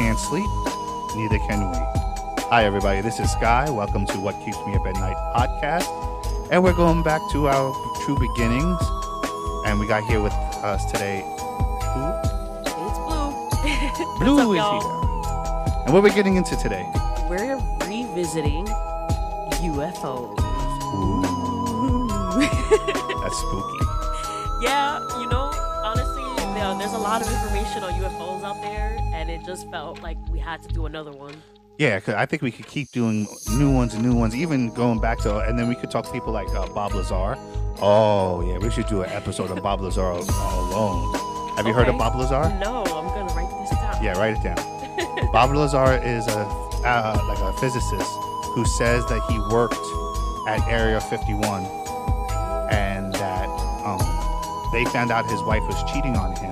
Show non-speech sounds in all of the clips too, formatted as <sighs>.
can't sleep, neither can we. Hi, everybody. This is Sky. Welcome to What Keeps Me Up at Night podcast. And we're going back to our true beginnings. And we got here with us today. Who? It's Blu. <laughs> Blue up, is y'all? here. And what are we getting into today? We're revisiting UFOs. <laughs> That's spooky. yeah, there's a lot of information on UFOs out there, and it just felt like we had to do another one. Yeah, 'cause I think we could keep doing new ones and new ones, even going back to, and then we could talk to people like uh, Bob Lazar. Oh, yeah, we should do an episode on Bob Lazar alone. Have you heard of Bob Lazar? No, I'm gonna write this down. Yeah, write it down. <laughs> Bob Lazar is a uh, like a physicist who says that he worked at Area 51 and that um, they found out his wife was cheating on him.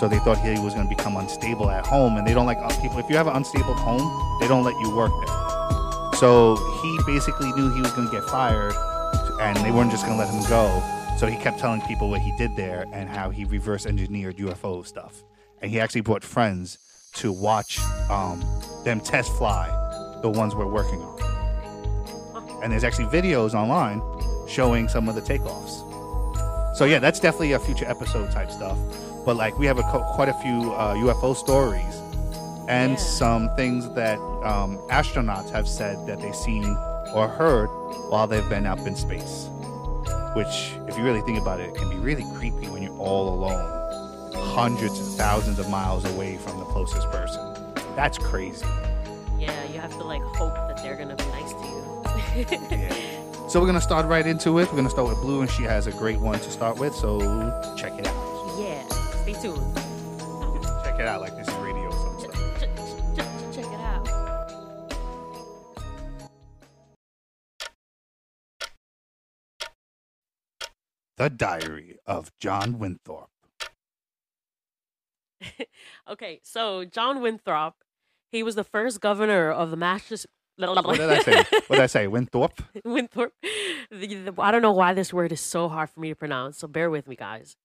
So they thought he was going to become unstable at home, and they don't like uh, people. If you have an unstable home, they don't let you work there. So he basically knew he was going to get fired, and they weren't just going to let him go. So he kept telling people what he did there and how he reverse engineered UFO stuff. And he actually brought friends to watch um, them test fly the ones we're working on. And there's actually videos online showing some of the takeoffs. So yeah, that's definitely a future episode type stuff. But like we have a, quite a few uh, UFO stories and Yeah. some things that um, astronauts have said that they've seen or heard while they've been up in space. Which, if you really think about it, can be really creepy when you're all alone, hundreds of thousands of miles away from the closest person. That's crazy. Yeah, you have to like hope that they're gonna be nice to you. <laughs> Yeah. So we're gonna start right into it. We're gonna start with Blu, and she has a great one to start with. So check it out. Stay tuned. Check it out, like this radio or some Ch- stuff. ch- ch- check it out. The Diary of John Winthrop. <laughs> Okay, so John Winthrop, he was the first governor of the Massachusetts. <laughs> What did I say? What did I say? Winthorpe? <laughs> Winthrop. The- the- I don't know why this word is so hard for me to pronounce, so bear with me, guys.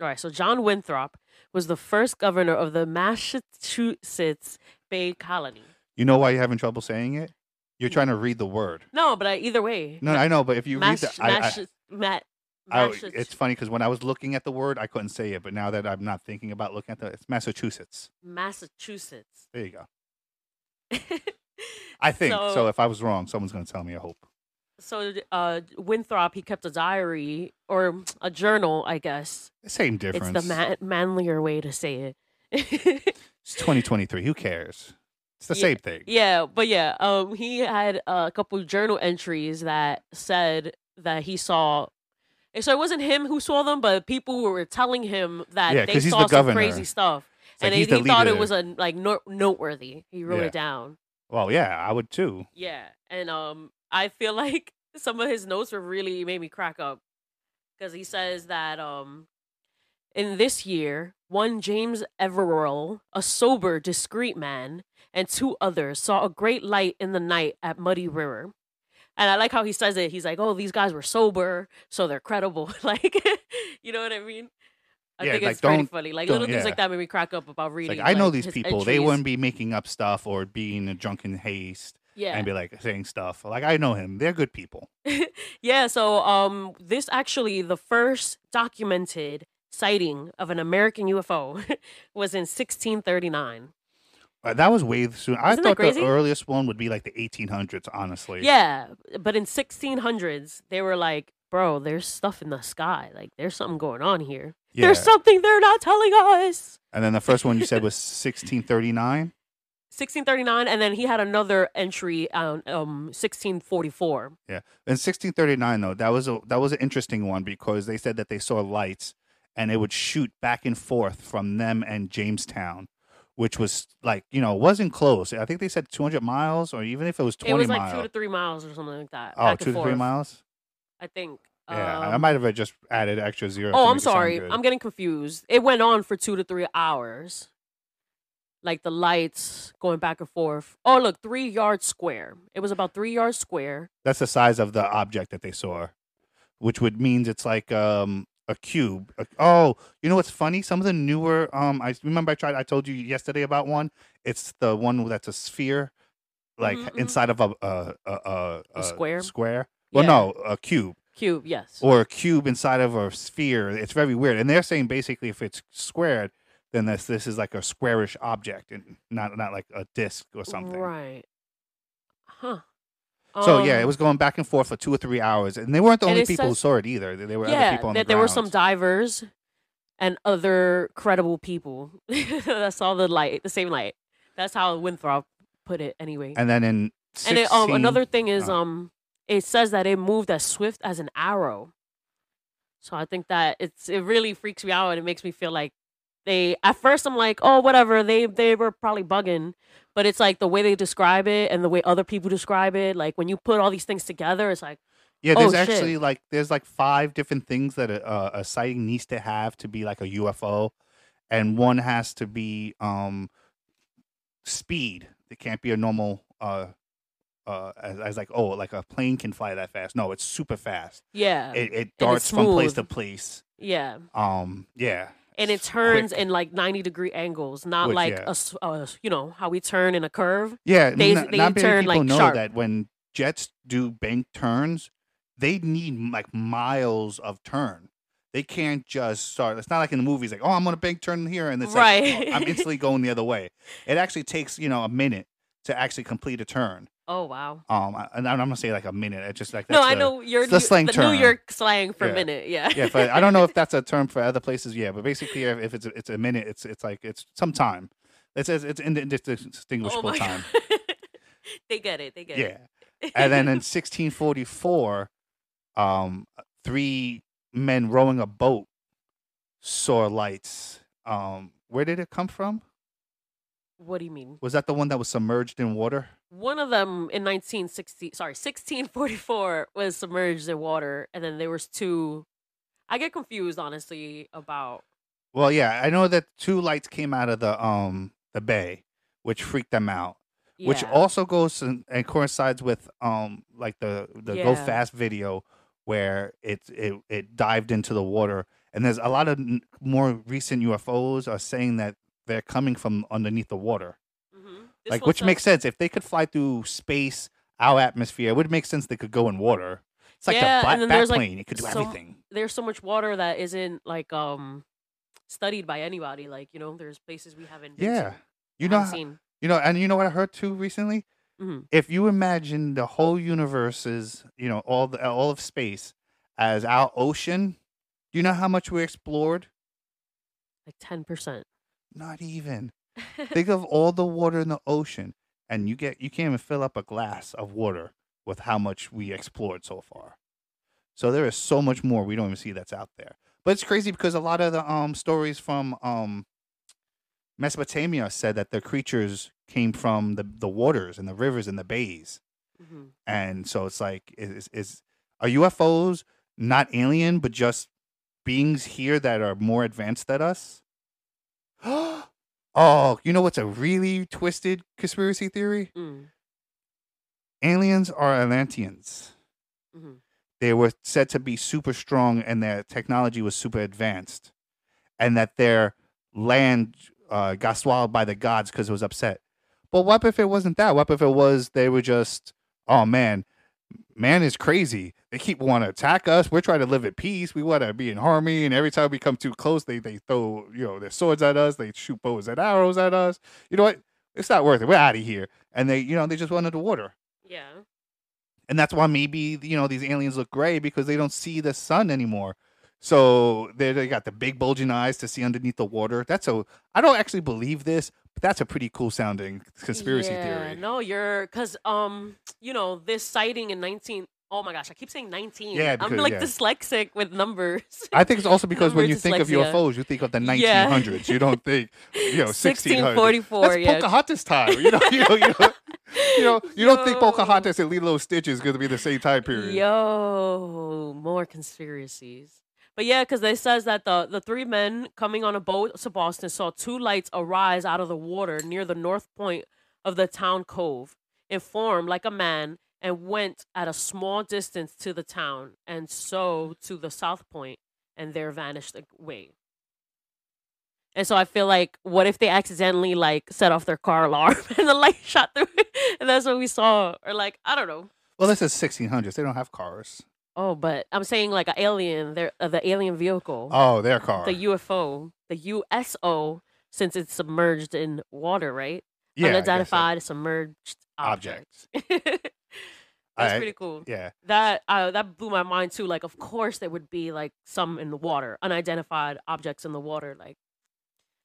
All right, so John Winthrop was the first governor of the Massachusetts Bay Colony. You know why you're having trouble saying it? You're trying to read the word. No, but I, either way. No, I know, but if you read the, I, I, Mass- Ma- I- it's funny because when I was looking at the word, I couldn't say it. But now that I'm not thinking about looking at the, it's Massachusetts. Massachusetts. There you go. <laughs> I think so. So- if I was wrong, someone's gonna tell me. I hope. So uh, Winthrop, he kept a diary or a journal, I guess. Same difference. It's the man- manlier way to say it. <laughs> It's 2023. Who cares? It's the Yeah. same thing. yeah, but yeah, um, he had a couple of journal entries that said that he saw. So it wasn't him who saw them, but people were telling him that Yeah, they saw the some governor. crazy stuff, It's and he's he, thought it was a like no- noteworthy. He wrote Yeah. it down. Well, yeah, I would too. Yeah, and um, I feel like <laughs> some of his notes were really made me crack up because he says that um, in this year, one James Everell, a sober, discreet man, and two others saw a great light in the night at Muddy River. And I like how he says it. He's like, "Oh, these guys were sober, so they're credible." <laughs> like, you know what I mean? I Yeah, think like, it's pretty funny. Like little things yeah. like that made me crack up about reading. like I know like, these people. They wouldn't be making up stuff or being a drunken haste Yeah, and be like saying stuff. Like I know him. They're good people. <laughs> yeah, so um this actually the first documented sighting of an American UFO <laughs> was in 1639. Uh, that was way soon. I Isn't that thought the earliest one would be like the 1800s. Honestly. Yeah, but in 1600s they were like, "Bro, there's stuff in the sky. Like there's something going on here. Yeah. There's something they're not telling us." And then the first one you said <laughs> was 1639. 1639 and then he had another entry on um 1644. Yeah. In 1639 though, that was a that was an interesting one because they said that they saw lights and it would shoot back and forth from them and Jamestown, which was like, you know, wasn't close. I think they said 200 miles or even if it was 20 It was like miles. 2 to 3 miles or something like that. oh, back two and to 3 miles? I think. Yeah, I Um, might have just added extra zero. to Oh, make I'm it sound sorry. good. I'm getting confused. It went on for two to three hours. Like the lights going back and forth. Oh, look, three yards square. It was about three yards square. That's the size of the object that they saw, which would means it's like um a cube. Oh, you know what's funny? Some of the newer um, I remember I tried. I told you yesterday about one. It's the one that's a sphere, like Mhm, mhm. inside of a a a, a, A square? Square. Well, Yeah. no, a cube Cube, yes. or a cube inside of a sphere. It's very weird. And they're saying basically if it's squared, then this this is like a squarish object and not not like a disc or something. Right. Huh. So yeah, it Um, was going back and forth for two or three hours, and they weren't the only people who saw it either. There were other people on that the there were some divers and other credible people <laughs> that saw the light, the same light. That's how Winthrop put it, anyway. And then in And it, um, another thing is, oh. um, it says that it moved as swift as an arrow. So I think that it's it really freaks me out, and it makes me feel like they. At first, I'm like, oh, whatever. They they were probably bugging, but it's like the way they describe it and the way other people describe it. Like when you put all these things together, it's like, yeah, oh, there's shit. actually like there's like five different things that a, a sighting needs to have to be like a UFO, and one has to be um speed. It can't be a normal uh uh as, as like oh like a plane can fly that fast. No, it's super fast. yeah, It, it darts from place to place. yeah. Um, yeah, and it turns quick. in like 90 degree angles not Which, like yeah. a uh, you know how we turn in a curve Yeah, They- n- they not many turn, people like, know sharp. that when jets do bank turns, they need like miles of turn. They can't just start. It's not like in the movies, like, oh, I'm gonna bank turn here, and it's like, Right. oh, I'm instantly going the other way. It actually takes you know a minute to actually complete a turn. Oh wow Um, and I'm gonna say like a minute. It's just like no i the- know you're it's the slang the term. new york slang for Yeah. minute yeah Yeah, but I don't know if <laughs> that's a term for other places. Yeah, but basically, if it's a, it's a minute, it's it's like it's some time. It's it's, it's oh indistinguishable my time. <laughs> they get it they get Yeah. it Yeah. and then in <laughs> 1644, um, three men rowing a boat saw lights. Um, where did it come from? what do you mean Was that the one that was submerged in water? One of them in 1960 sorry 1644 was submerged in water and then there was two i get confused honestly about Well, yeah, I know that two lights came out of the um the bay, which freaked them out. Which also goes and, and coincides with um like the the Go Fast video where it it it dived into the water, and there's a lot of n- more recent UFOs are saying that they're coming from underneath the water. This like which makes sense if they could fly through space our atmosphere it would make sense they could go in water it's like Yeah, the and black then bat there's, like, plane it could do some- everything there's so much water that isn't like um studied by anybody. Like you know, there's places we haven't. Been yeah to, you know seen. you know and you know what i heard too recently Mhm. if you imagine the whole universe is you know all the all of space as our ocean do you know how much we explored like ten percent. not even think of all the water in the ocean and you get you can't even fill up a glass of water with how much we explored so far. So there is so much more we don't even see that's out there. But it's crazy because a lot of the um stories from um mesopotamia said that the creatures came from the the waters and the rivers and the bays. Hmm and so it's like is is are ufos not alien but just beings here that are more advanced than us <gasps> <gasps> oh you know what's a really twisted conspiracy theory? Mm. aliens are atlanteans. Hmm they were said to be super strong and their technology was super advanced and that their land uh, got swallowed by the gods because it was upset. But what if it wasn't that? What if it was they were just oh man man is crazy. They keep want to attack us. We're trying to live at peace. We want to be in harmony and every time we come too close they, they throw you know their swords at us. They shoot bows and arrows at us. You know what? It's not worth it. We're out of here. And they you know they just wanted the water Yeah. and that's why maybe you know these aliens look gray because they don't see the sun anymore. So they they got the big bulging eyes to see underneath the water. That's a I don't actually believe this, that's a pretty cool sounding conspiracy yeah, theory. No, you're because um, you know, this sighting in 19. Oh my gosh, I keep saying nineteen. Yeah, I'm like yeah. dyslexic with numbers. I think it's also because when <laughs> you think of. UFOs, you think of the Yeah. 1900s. You don't think you know 1644, That's yeah. Pocahontas time. You know, you know, you know, you, know, <laughs> you don't think Pocahontas and Lilo Stitch is going to be the same time period. Yo, more conspiracies. But yeah, because they says that the the three men coming on a boat to Boston saw two lights arise out of the water near the north point of the town cove, and form like a man, and went at a small distance to the town, and so to the south point, and they're vanished away. And so I feel like, what if they accidentally like set off their car alarm <laughs> and the light shot through it, and that's what we saw, or like I don't know. Well, this is 1600s. They don't have cars. Oh, but I'm saying like an alien, they're, uh, the alien vehicle, Oh, their car. the UFO, the USO, since it's submerged in water, right? yeah, I guess so. Unidentified submerged object. Object. <laughs> That's I- pretty cool. Yeah. That uh, that blew my mind too. Like, of course, there would be like some in the water, unidentified objects in the water. Like,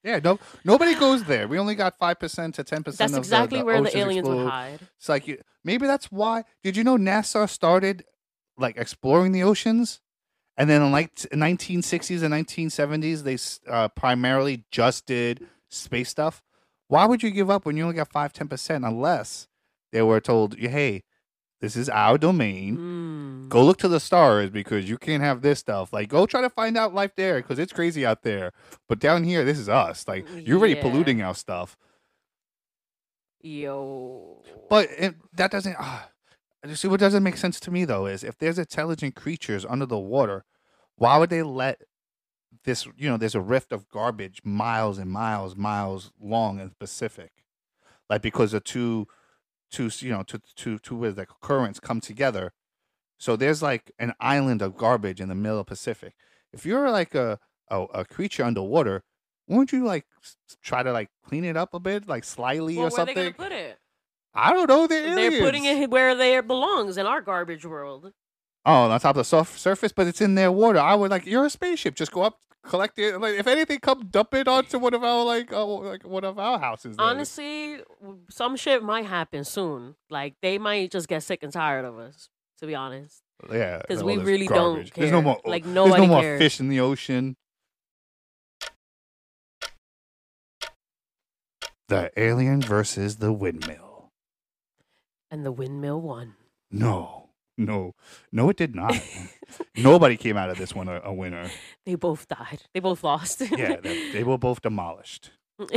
Yeah, no, nobody goes there. We only got five percent to ten percent. that's exactly where the aliens would hide. It's like you, maybe that's why. Did you know NASA started like exploring the oceans, and then in like 1960s and 1970s, they uh, primarily just did space stuff. Why would you give up when you only got five ten percent unless they were told, "Hey, this is our domain. Mm. Go look to the stars because you can't have this stuff. Like, go try to find out life there because it's crazy out there. But down here, this is us. Like, you're already Yeah. polluting our stuff." Yo. But it, that doesn't. Uh, see what doesn't make sense to me though is if there's intelligent creatures under the water, why would they let this? You know, there's a rift of garbage miles and miles, miles long in the Pacific, like because the two, two, you know, two, two, two where the currents come together. So there's like an island of garbage in the middle of the Pacific. If you're like a a, a creature underwater, wouldn't you like try to like clean it up a bit, like slyly Well, or where are they something? Gonna put it? I don't know. They're, They're putting it where they belongs in our garbage world. Oh, on top of the surf- surface, but it's in their water. I would like you're a spaceship. Just go up, collect it. Like if anything, come dump it onto one of our like uh, like one of our houses. then. Honestly, some shit might happen soon. Like they might just get sick and tired of us. To be honest, Yeah, because we really don't garbage. There's no more Like, There's no more cares. fish in the ocean. The alien versus the windmill. And the windmill won. No, no, no, it did not. <laughs> Nobody came out of this one a, a winner. They both died. They both lost. Yeah, they, they were both demolished. <laughs>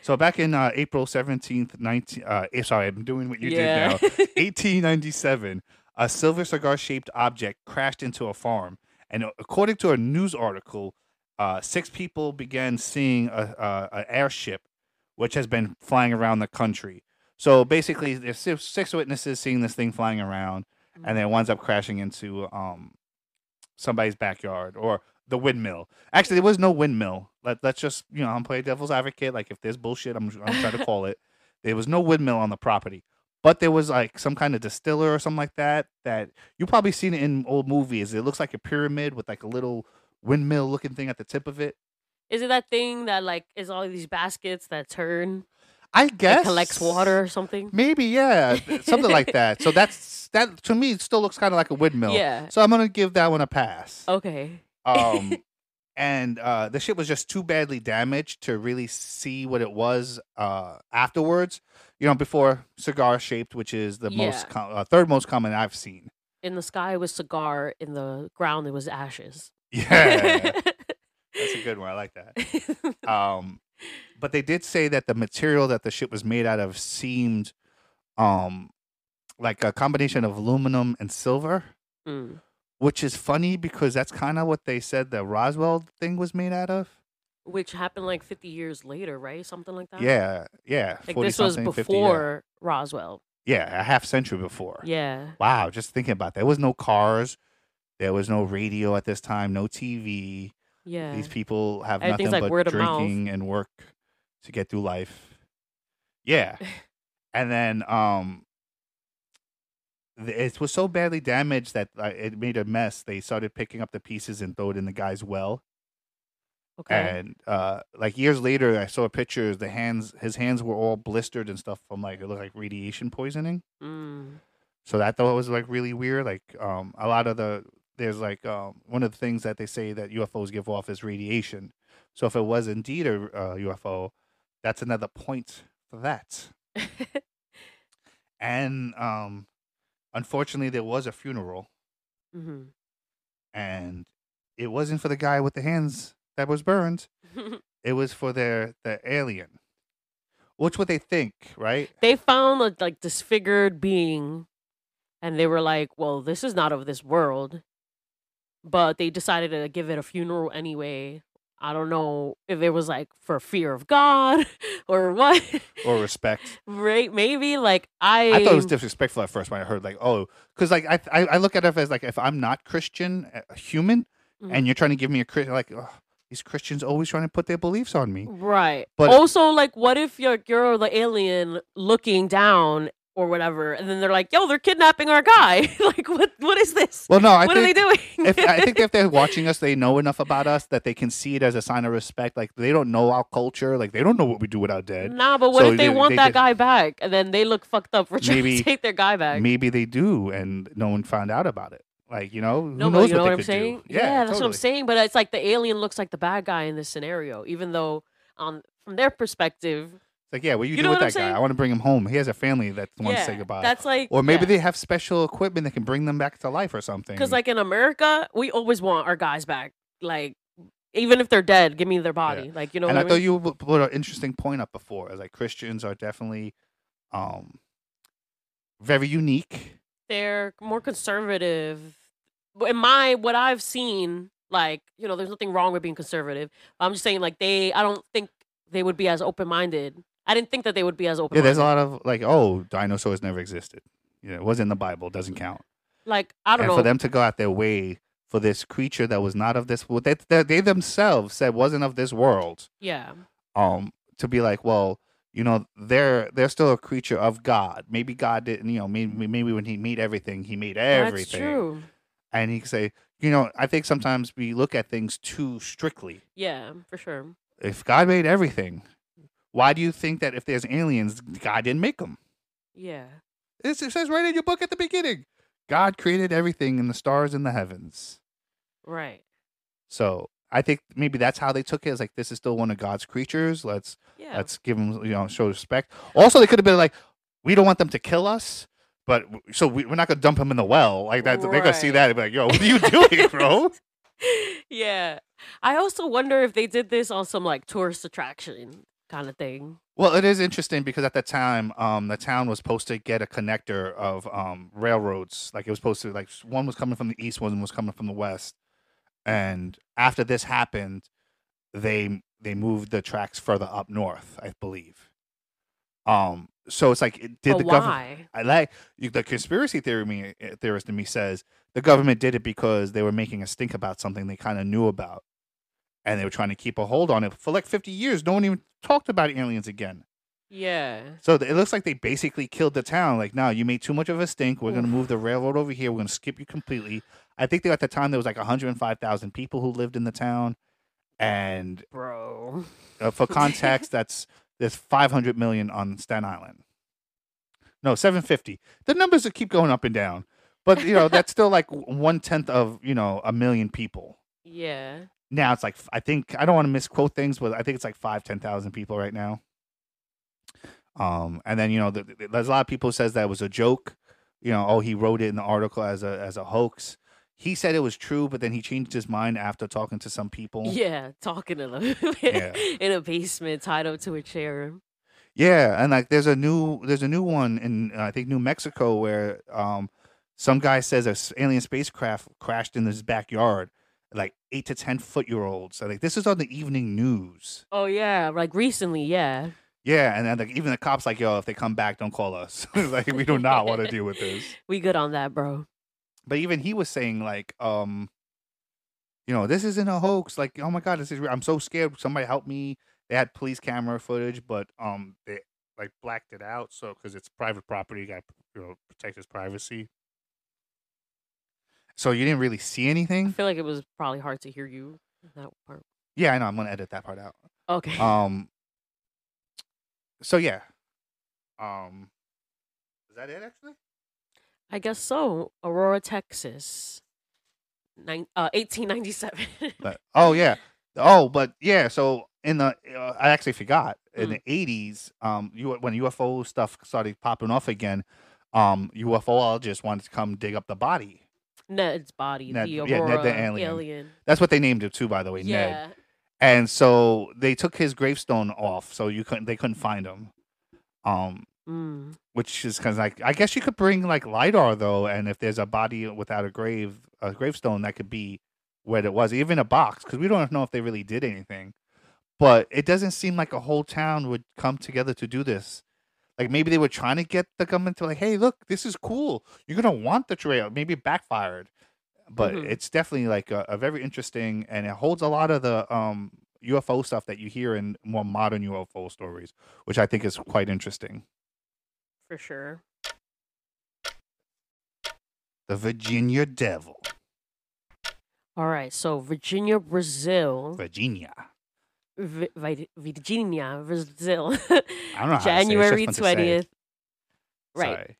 So back in uh, April 17th, 19, uh, eh, sorry, I'm doing what you yeah. did now. <laughs> 1897, a silver cigar shaped object crashed into a farm. And according to a news article, uh, six people began seeing an airship which has been flying around the country. So basically, there's six six witnesses seeing this thing flying around, and then it winds up crashing into um, somebody's backyard or the windmill. Actually, there was no windmill. Let, let's just, you know, I'm playing devil's advocate. Like, if there's bullshit, I'm, I'm trying to <laughs> call it. There was no windmill on the property, but there was like some kind of distiller or something like that. That you probably seen it in old movies. It looks like a pyramid with like a little windmill looking thing at the tip of it. Is it that thing that like is all these baskets that turn I guess collects water or something? Maybe, yeah, <laughs> something like that. So that's that to me. It still looks kind of like a windmill. Yeah. So I'm gonna give that one a pass. Okay. Um, <laughs> and uh, the ship was just too badly damaged to really see what it was uh, afterwards. You know, before cigar shaped, which is the Yeah. most com- uh, third most common I've seen. In the sky was cigar. In the ground it was ashes. Yeah, <laughs> that's a good one. I like that. Um, but they did say that the material that the ship was made out of seemed um, like a combination of aluminum and silver. Mm. which is funny because that's kind of what they said the Roswell thing was made out of. Which happened like 50 years later, right? Something like that. Yeah, yeah. Like this was something, 50, before Roswell. yeah. yeah, a half century before. Yeah. Wow, just thinking about that. There was no cars, there was no radio at this time, no TV. Yeah. These people have nothing like but word of mouth. drinking and work to get through life. Yeah, <laughs> and then um, it was so badly damaged that uh, it made a mess. They started picking up the pieces and throw it in the guy's well. Okay. And uh, like years later, I saw pictures. The hands, his hands were all blistered and stuff from like it looked like radiation poisoning. Mm. So that thought was like really weird. Like um, a lot of the there's like um, one of the things that they say that UFOs give off is radiation. So if it was indeed a uh, UFO, that's another point for that. <laughs> And um, unfortunately, there was a funeral, hmm and it wasn't for the guy with the hands that was burned. <laughs> It was for their the alien. What's what they think, right? they found a like disfigured being, and they were like, "Well, this is not of this world." But they decided to give it a funeral anyway. I don't know if it was like for fear of God <laughs> or what. or respect. <laughs> right? Maybe like I. I thought it was disrespectful at first when I heard like, oh, because like I, I I look at it as like if I'm not Christian, a human, Mhm. and you're trying to give me a Christian, like ugh, these Christians always trying to put their beliefs on me. Right. But- also, like, what if you're you're the alien looking down or whatever, and then they're like, "Yo, they're kidnapping our guy." <laughs> like, what what is this? Well, no, I what are they think doing? if I think if they're <laughs> watching us, they know enough about us that they can see it as a sign of respect. Like they don't know our culture, like they don't know what we do with our dead. Nah, but what So if they, they- want they that just- guy back, and then they look fucked up for trying Maybe- to take their guy back? Maybe they do, and no one found out about it. Like you know, no, who knows you know what, what I'm saying? do? Yeah, that's what I'm saying. But it's like the alien looks like the bad guy in this scenario, even though, um, from their perspective, like, yeah, what you, You do with that guy? I want to bring him home. He has a family that wants yeah, to say goodbye. that's like, or maybe yeah. they have special equipment that can bring them back to life or something. Because like in America, we always want our guys back. Like even if they're dead, give me their body. Like you know. and what I I thought mean? you put an interesting point up before. Like Christians are definitely, um, very unique. they're more conservative. In my what I've seen, like you know, there's nothing wrong with being conservative. I'm just saying, like they, I don't think they would be as open minded. I didn't think that they would be as open. Yeah, there's a lot of like, oh, dinosaurs never existed. Yeah, it wasn't in the Bible. Doesn't count. Like I don't and know. for them to go out their way for this creature that was not of this, what they, they they themselves said wasn't of this world. yeah, um to be like well you know they're they're still a creature of god maybe god didn't you know maybe, maybe when he made everything he made everything that's true. and he could say you know i think sometimes we look at things too strictly Yeah, for sure. if god made everything why do you think that if there's aliens god didn't make them Yeah, it says right in your book at the beginning god created everything in the stars in the heavens right. so i think maybe that's how they took it as like this is still one of god's creatures let's Yeah, Let's give them, you know, show respect. Also, they could have been like, we don't want them to kill us, but so we, we're not gonna dump them in the well. Like that, they're gonna see that and be like, yo, what are you doing, bro? <laughs> yeah. I also wonder if they did this on some like tourist attraction kind of thing. well, it is interesting because at the time, um, the town was supposed to get a connector of um railroads. Like it was supposed to, like one was coming from the east, one was coming from the west. And after this happened, they they moved the tracks further up north, I believe. Um, so it's like, it- did but the government? I like the conspiracy theory me, uh, theorist in me says the government did it because they were making a stink about something they kind of knew about, and they were trying to keep a hold on it for like fifty years. No one even talked about aliens again. Yeah. So it looks like they basically killed the town. Like, no, you made too much of a stink. We're gonna move the railroad over here. We're gonna skip you completely. I think that at the time there was like one hundred and five thousand people who lived in the town, and Bro. uh, for context, <laughs> that's there's 500 million on Staten Island. No, 750. The numbers that keep going up and down, but you know that's still like one tenth of you know a million people. Yeah. Now it's like I think I don't want to misquote things, but I think it's like five ten thousand people right now. Um, and then you know the, the- there's a lot of people who says that was a joke. You know, oh he wrote it in the article as a as a hoax. He said it was true, but then he changed his mind after talking to some people. Yeah, talking to <laughs> them Yeah. in a basement, tied up to a chair. Yeah, and like there's a new there's a new one in uh, I think New Mexico where um some guy says a alien spacecraft crashed in his backyard, like eight to ten foot year olds. So like this is on the evening news. Oh yeah, like recently, yeah. Yeah, and then like even the cops like yo, if they come back, don't call us. <laughs> like we do not want to deal with this. <laughs> We good on that, bro. But even he was saying like um, you know, this isn't a hoax. Like oh my god, this is real. I'm so scared. Somebody help me. They had police camera footage, but um, they like blacked it out. So because it's private property, you got you know protect his privacy. So you didn't really see anything. I feel like it was probably hard to hear you that part. Yeah, I know. I'm gonna edit that part out. Okay. Um. So yeah. Um. Is that it actually? I guess so. Aurora, Texas. Nine, uh, 1897. But oh yeah. <laughs> Oh, but yeah. So in the uh, I actually forgot in Mm. the '80s, um, you when UFO stuff started popping off again, um, UFOologists wanted to come dig up the body. Ned's body, Ned- the yeah, Ned the Aurora alien. alien. That's what they named it too, by the way, Ned. And so they took his gravestone off, so you couldn't they couldn't find him. Um, Mm. which is because like I guess you could bring like lidar though, and if there's a body without a grave, a gravestone, that could be what it was, even a box, because we don't know if they really did anything. But it doesn't seem like a whole town would come together to do this. Like maybe they were trying to get the government to like, hey, look, this is cool. You're gonna want the trail. Maybe it backfired, but Mhm. it's definitely like a, a very interesting, and it holds a lot of the um UFO stuff that you hear in more modern UFO stories, which I think is quite interesting. For sure. The Virginia Devil, All right. So Virginia, Brazil. Virginia. Vi- Vi- Virginia, Brazil. <laughs> I don't know how to say it's just January fun to say. twentieth. Right. Sorry.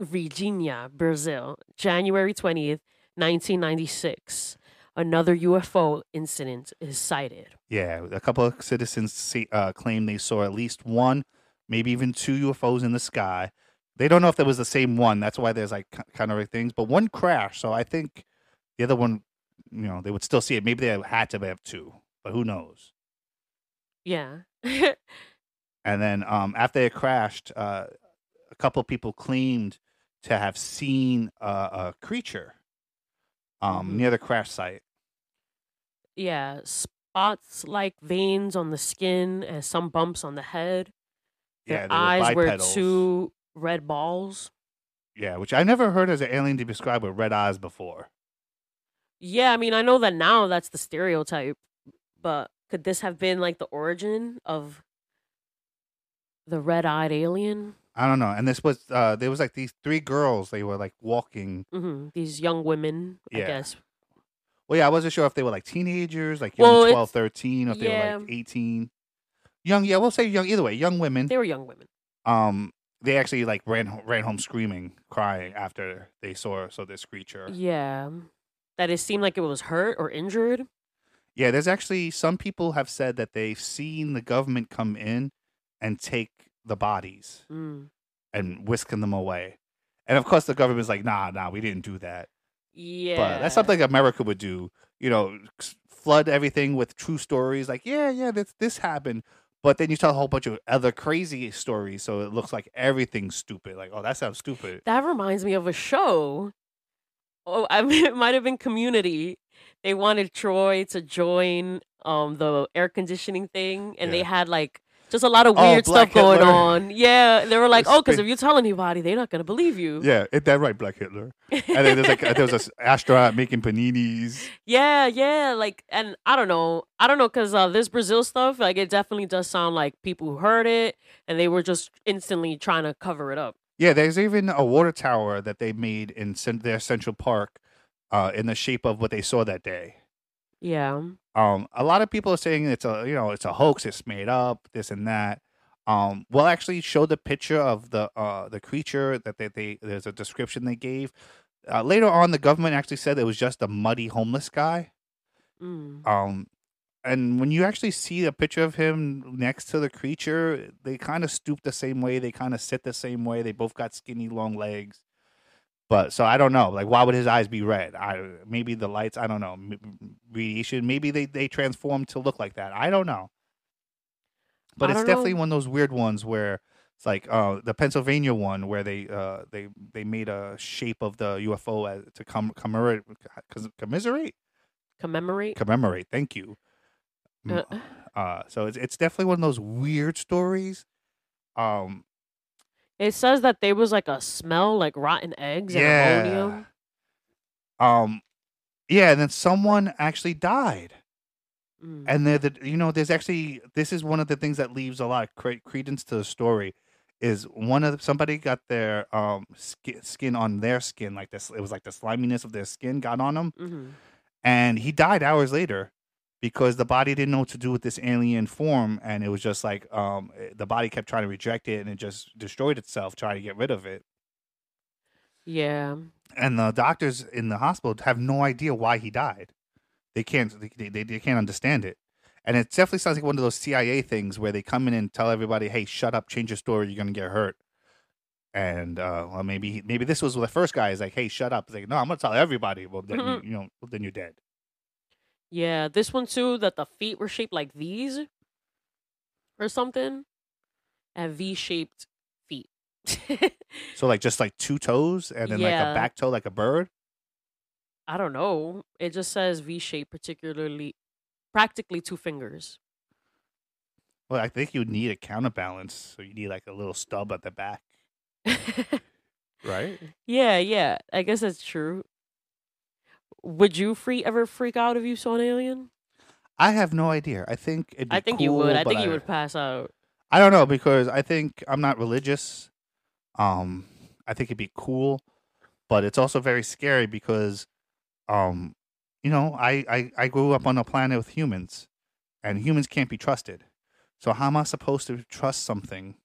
Virginia, Brazil, January 20th, 1996. Another UFO incident is cited. Yeah, a couple of citizens see, uh, claim they saw at least one, maybe even two UFOs in the sky. They don't know if that was the same one. That's why there's like kind of things. But one crashed, so I think the other one, you know, they would still see it. Maybe they had to have two, but who knows? Yeah. <laughs> And then um, after it crashed, uh, a couple of people claimed to have seen a, a creature um, Mhm. near the crash site. yeah. Spots like veins on the skin and some bumps on the head. Their Yeah, were eyes were two red balls. Yeah, which I never heard as an alien to be described with red eyes before. Yeah, I mean, I know that now that's the stereotype, but could this have been like the origin of the red eyed alien? I don't know. And this was uh there was like these three girls. They were like walking. hmm These young women, I Yeah. guess. Well, yeah, I wasn't sure if they were like teenagers, like young Well, it's- 12, 13, or if they were like 18. Young, yeah, we'll say young either way, young women. They were young women. Um they actually like ran ho- ran home screaming, crying after they saw saw this creature. Yeah. That it seemed like it was hurt or injured. Yeah, there's actually some people have said that they've seen the government come in and take the bodies Mm. and whisking them away. And of course the government's like, "Nah, nah, we didn't do that." Yeah. But that's something America would do. You know, flood everything with true stories. Like, yeah, yeah, this this happened. But then you tell a whole bunch of other crazy stories, so it looks like everything's stupid. Like, oh, that sounds stupid. That reminds me of a show. Oh, I mean, <laughs> it might have been Community. They wanted Troy to join um the air conditioning thing, and they had like just a lot of Oh, weird Black stuff going Hitler. on. Yeah, they were like, "Oh, because if you tell anybody, they're not gonna believe you." Yeah, it that right, Black Hitler. And then there's like there was an astronaut making paninis. Yeah, yeah, like, and I don't know, I don't know, cause uh, this Brazil stuff, like, it definitely does sound like people heard it and they were just instantly trying to cover it up. Yeah, there's even a water tower that they made in their Central Park, uh, in the shape of what they saw that day. Yeah, Um, a lot of people are saying it's a you know it's a hoax, it's made up, this and that. Um, we'll actually show the picture of the uh the creature that they, they there's a description they gave. Uh, later on, the government actually said it was just a muddy homeless guy. mm. Um, and when you actually see a picture of him next to the creature, they kind of stoop the same way, they kind of sit the same way. They both got skinny, long legs. But so I don't know. Like, why would his eyes be red? I maybe the lights. I don't know. Radiation. Maybe they they transformed to look like that. I don't know. But I it's definitely know. one of those weird ones where it's like uh, the Pennsylvania one where they uh, they they made a shape of the UFO as, to com- commemorate commiserate commemorate. commemorate. Thank you. Mm, Uh, Uh, so it's it's definitely one of those weird stories. Um, It says that there was like a smell like rotten eggs and yeah. ammonium. Um, yeah, and then someone actually died. Mm. and they're the you know there's actually this is one of the things that leaves a lot of cre- credence to the story is one of the, somebody got their um skin, skin on their skin like this it was like the sliminess of their skin got on him hmm and he died hours later because the body didn't know what to do with this alien form and it was just like um the body kept trying to reject it and it just destroyed itself trying to get rid of it Yeah. and the doctors in the hospital have no idea why he died. They can't they, they, they can't understand it. And it definitely sounds like one of those CIA things where they come in and tell everybody, "Hey, shut up, change your story, you're gonna get hurt." And uh, well, maybe maybe this was the first guy is like, "Hey, shut up." It's like, "No, I'm gonna tell everybody." Well, then you, you know, well, then you're dead. Yeah. This one too, that the feet were shaped like these or something. And V shaped feet. <laughs> So like just like two toes and then like a back toe like a bird. I don't know. It just says V shape, particularly, practically two fingers. Well, I think you need a counterbalance, so you need like a little stub at the back, <laughs> right? yeah, yeah. I guess that's true. Would you free ever freak out if you saw an alien? I have no idea. I think it'd be I think you cool, would. I but think you would pass out. I don't know because I think I'm not religious. Um, I think it'd be cool, but it's also very scary because, um, you know, I, I I grew up on a planet with humans, and humans can't be trusted. So how am I supposed to trust something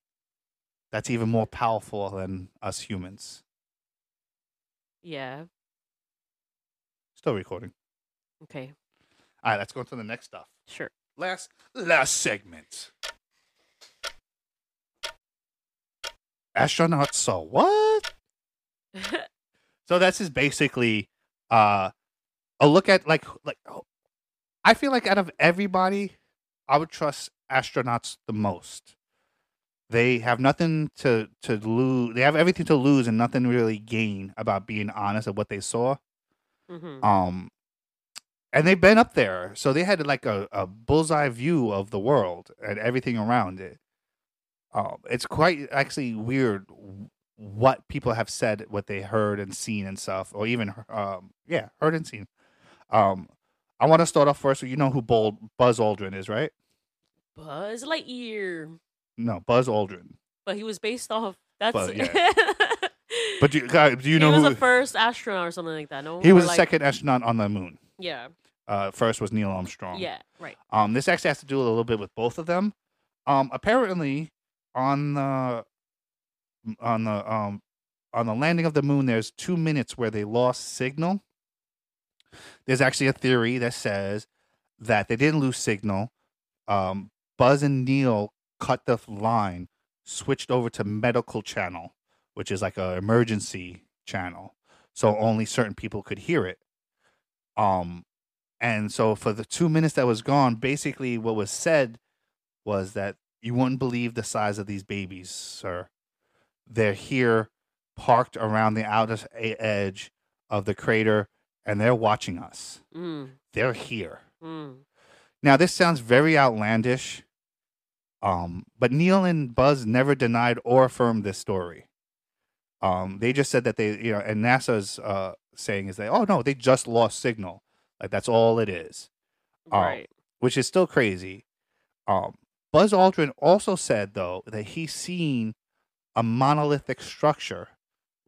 that's even more powerful than us humans? Yeah. Still recording. Okay. All right, let's go on to the next stuff. Sure. Last last segment. Astronauts saw what? <laughs> So this is basically uh a look at like like oh, I feel like out of everybody, I would trust astronauts the most. They have nothing to to lose. They have everything to lose and nothing really gain about being honest of what they saw. Hmm Um, and they've been up there, so they had like a, a bullseye view of the world and everything around it. Um, it's quite actually weird what people have said, what they heard and seen and stuff, or even um, yeah, heard and seen. Um, I want to start off first. You know who Bold, Buzz Aldrin is, right? Buzz Lightyear. No, Buzz Aldrin. But he was based off. That's. But, yeah. <laughs> But do, guys, do you know he was who the first astronaut or something like that. No. he was the like- second astronaut on the moon? Yeah. Uh, first was Neil Armstrong. Yeah. Right. Um, this actually has to do a little bit with both of them. Um, apparently, on the on the um on the landing of the moon, there's two minutes where they lost signal. There's actually a theory that says that they didn't lose signal. Um, Buzz and Neil cut the line, switched over to medical channel, which is like a emergency channel, so only certain people could hear it. Um, and so for the two minutes that was gone, basically what was said was that you wouldn't believe the size of these babies, sir. They're here, parked around the outer edge of the crater, and they're watching us. Mm. They're here. Mm. Now, this sounds very outlandish, um, but Neil and Buzz never denied or affirmed this story. Um, they just said that they, you know, and NASA's uh, saying is that, oh no, they just lost signal. Like that's all it is. Oh. Right. which is still crazy. Um, Buzz Aldrin also said though that he's seen a monolithic structure,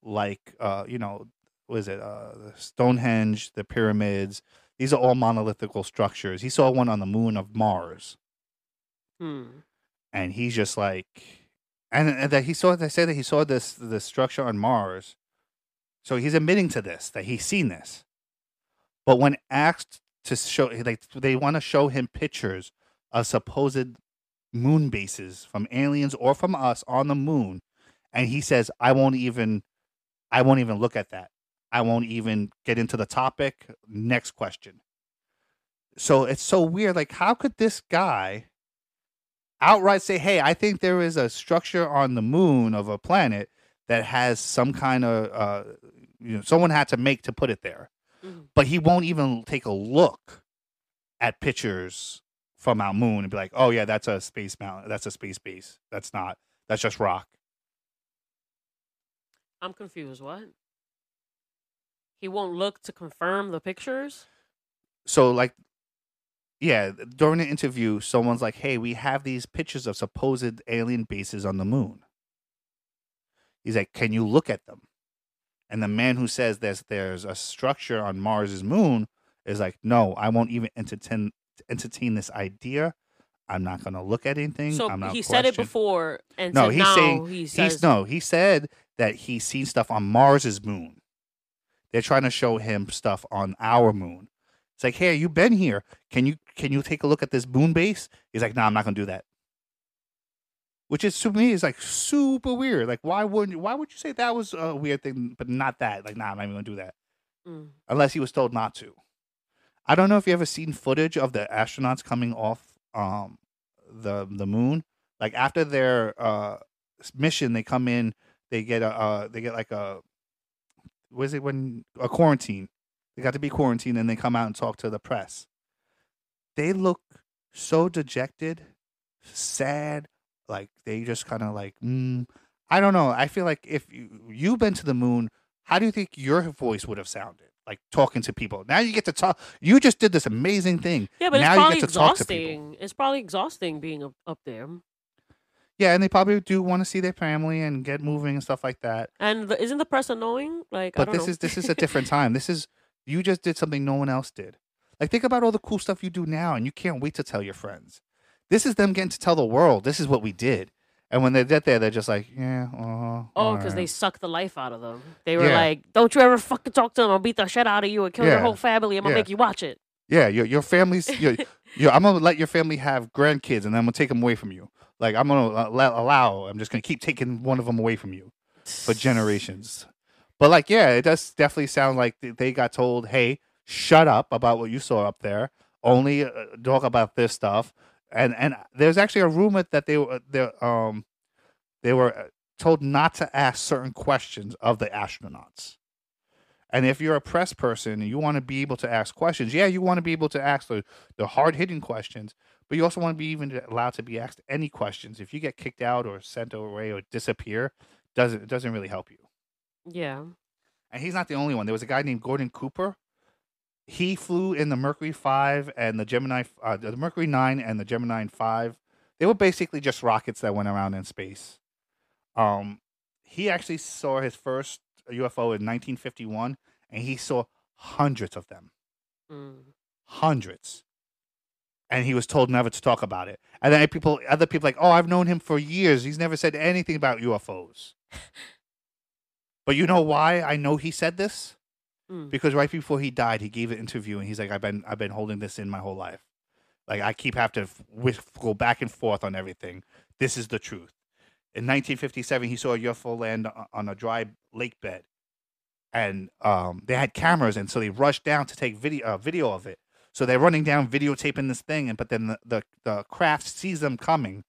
like uh, you know, was it uh, Stonehenge, the pyramids? These are all monolithical structures. He saw one on the moon of Mars, Hmm. and he's just like, and, and that he saw. They say that he saw this this structure on Mars, so he's admitting to this that he's seen this. But when asked to show, like they want to show him pictures of supposed moon bases from aliens or from us on the moon, and he says, "I won't even, I won't even look at that. I won't even get into the topic. Next question." So it's so weird. Like, how could this guy outright say, "Hey, I think there is a structure on the moon of a planet that has some kind of, uh, you know, someone had to make to put it there," Mhm. but he won't even take a look at pictures from our moon and be like, "Oh yeah, that's a space mountain. That's a space base. That's not. That's just rock." I'm confused. What? He won't look to confirm the pictures. so like yeah during the interview someone's like hey we have these pictures of supposed alien bases on the moon. He's like can you look at them? And the man who says there's there's a structure on mars's moon is like no i won't even entertain entertain this idea. I'm not going to look at anything. So I'm not he said it before, and no he's now saying he says he's no he said that he's seen stuff on mars's moon. They're trying to show him stuff on our moon. It's like hey you've been here. Can you can you take a look at this moon base? He's like no nah, i'm not gonna do that. Which is to me is like super weird. Like why wouldn't you, why would you say that was a weird thing but not that? Like nah i'm not even gonna do that. Mm. unless he was told not to. I don't know if you ever seen footage of the astronauts coming off um the the moon. Like after their uh mission they come in they get a uh they get like a what is it when a quarantine. They got to be quarantined and they come out and talk to the press. They look so dejected, sad, like they just kind of like, mm, I don't know. I feel like if you, you've been to the moon, how do you think your voice would have sounded? Like talking to people. Now you get to talk. You just did this amazing thing. Yeah, but now it's probably you get to talk to people. exhausting. It's probably exhausting being up, up there. Yeah, and they probably do want to see their family and get moving and stuff like that. And the, isn't the press annoying? Like, I But this know. is this is a different <laughs> time. This is you just did something no one else did. Like think about all the cool stuff you do now, and you can't wait to tell your friends. This is them getting to tell the world. This is what we did. And when they get there, they're just like, yeah, uh, Oh, because they suck the life out of them. They were Yeah. like, "Don't you ever fucking talk to them! I'll beat the shit out of you and kill your whole family. I'm gonna Yeah. make you watch it." yeah, your your family's, your, <laughs> your, I'm gonna let your family have grandkids, and then I'm gonna take them away from you. Like I'm gonna uh, allow. I'm just gonna keep taking one of them away from you for <sighs> generations. But like, yeah, it does definitely sound like they got told, "Hey, shut up about what you saw up there. Only uh, talk about this stuff." And and there's actually a rumor that they were they um they were uh, told not to ask certain questions of the astronauts. And if you're a press person and you want to be able to ask questions, yeah, you want to be able to ask the, the hard hitting questions, but you also want to be even allowed to be asked any questions. If you get kicked out or sent away or disappear, doesn't it doesn't really help you. Yeah. And he's not the only one. There was a guy named Gordon Cooper. He flew in the Mercury Five and the Gemini, uh, the Mercury Nine and the Gemini Five. They were basically just rockets that went around in space. Um, he actually saw his first UFO in 1951, and he saw hundreds of them, Mm. hundreds. And he was told never to talk about it. And then people, other people, like, oh, I've known him for years. He's never said anything about UFOs. <laughs> but you know why I know he said this? Mm. because right before he died, he gave an interview and he's like, "I've been I've been holding this in my whole life. Like I keep have to f- go back and forth on everything. This is the truth." In 1957, he saw a UFO land on a dry lake bed, and um, they had cameras, and so they rushed down to take video uh, video of it. So they're running down, videotaping this thing, and but then the, the the craft sees them coming,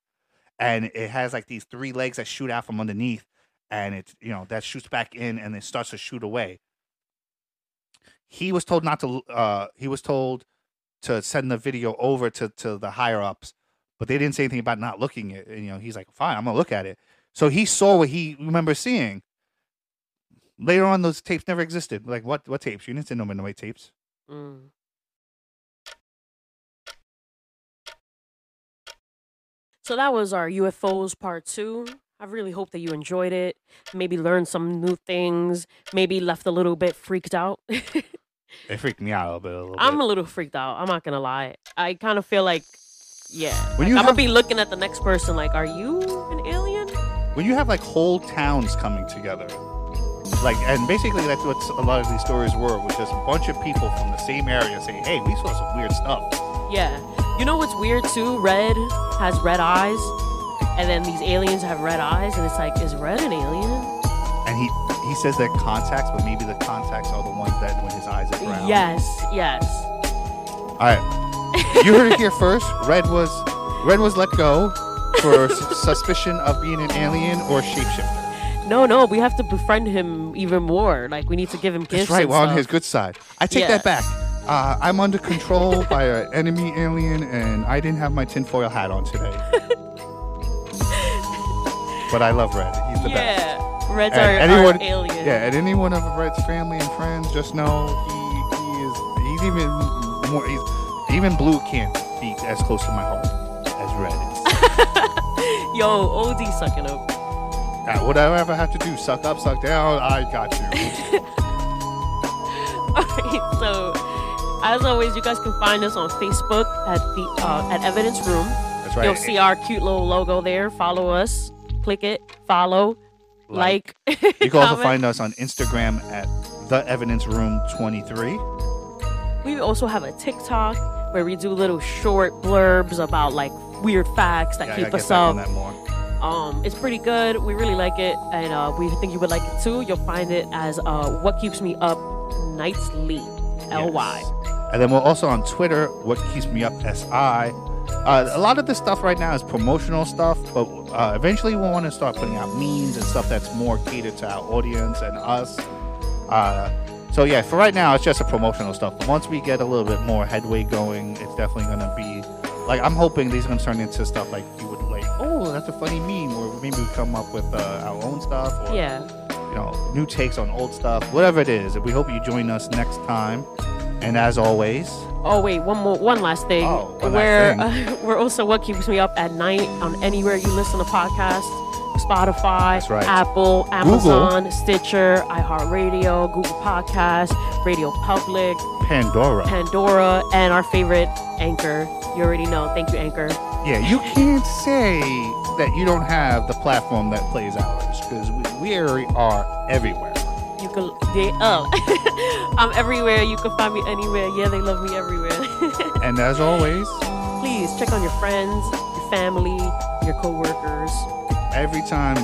and it has like these three legs that shoot out from underneath, and it you know that shoots back in, and it starts to shoot away he was told not to uh he was told to send the video over to to the higher ups but they didn't say anything about not looking at it you know he's like fine i'm gonna look at it. So he saw what he remembers seeing. Later on those tapes never existed. Like what what tapes? You didn't no no wait tapes. Mm. So that was our UFOs part two. I really hope that you enjoyed it. Maybe learned some new things. Maybe left a little bit freaked out. <laughs> it freaked me out a little bit, a little I'm bit. a little freaked out. I'm not gonna lie. I kind of feel like, yeah, When like, you I'm have- gonna be looking at the next person like, are you an alien? when you have like whole towns coming together like and basically that's what a lot of these stories were was just a bunch of people from the same area saying hey we saw some weird stuff Yeah. You know what's weird too? Red has red eyes, and then these aliens have red eyes, and it's like, is Red an alien? and he he says they're contacts, but maybe the contacts are the ones that when his eyes are brown. Yes, yes. All right. You heard it here first. Red was Red was let go for s- suspicion of being an alien or shapeshifter. No, no, we have to befriend him even more. Like we need to give him gifts. That's right. We're on his good side. I take Yeah. that back. Uh, I'm under control by an enemy alien, and I didn't have my tinfoil hat on today. <laughs> but I love Red. He's the best. Yeah, Red's And our, anyone- our alien. Yeah, and any one of Red's family and friends, just know he, he is he's even more he's even Blu can't be as close to my heart as Red is. <laughs> Yo, OD sucking up. Uh, whatever I ever have to do, suck up, suck down, I got you. <laughs> Alright, so as always, you guys can find us on Facebook at the uh, at Evidence Room. That's right. You'll see our cute little logo there. Follow us, click it, follow, like. You can also <laughs> find us on Instagram at the Evidence Room 23. We also have a TikTok where we do little short blurbs about like weird facts that Yeah, keep us up. Um, it's pretty good. We really like it, and uh, we think you would like it too. You'll find it as uh, "What Keeps Me Up" Nightly, L Y. Yes. And then we're also on Twitter, What Keeps Me Up SI. Uh, a lot of this stuff right now is promotional stuff, but uh, eventually we'll want to start putting out memes and stuff that's more catered to our audience and us. Uh, So yeah, for right now, it's just a promotional stuff. But once we get a little bit more headway going, it's definitely gonna be like I'm hoping these are gonna turn into stuff like you would like. Oh, that's a funny meme, or maybe we come up with uh, our own stuff, or Yeah. you know, new takes on old stuff, whatever it is. We hope you join us next time. And as always, Oh wait, one more, one last thing. Oh, one last where thing. Uh, <laughs> we're also what keeps me up at night on anywhere you listen to podcasts, Spotify, right. Apple, Amazon, Stitcher, iHeartRadio, Google Podcasts, Radio Public, Pandora. Pandora, and our favorite Anchor. You already know. Thank you, Anchor. yeah, you can't say that you don't have the platform that plays ours because we, we are everywhere. Can, they, uh, I'm everywhere. You can find me anywhere. Yeah, they love me everywhere. <laughs> And as always, Please check on your friends, your family, your coworkers. every time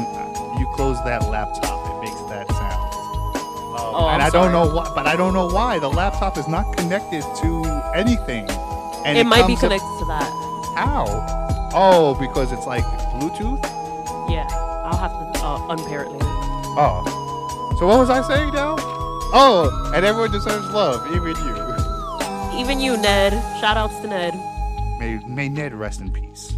you close that laptop, it makes that sound. Um, Oh, and I'm I don't know why, but I don't know why the laptop is not connected to anything. And it, might be up- connected to that. How? Oh, because it's like Bluetooth. Yeah, I'll have to uh, unpair it later. Oh, so what was I saying now? Oh, and everyone deserves love, even you. Even you, Ned. Shout outs to Ned. May, may Ned rest in peace.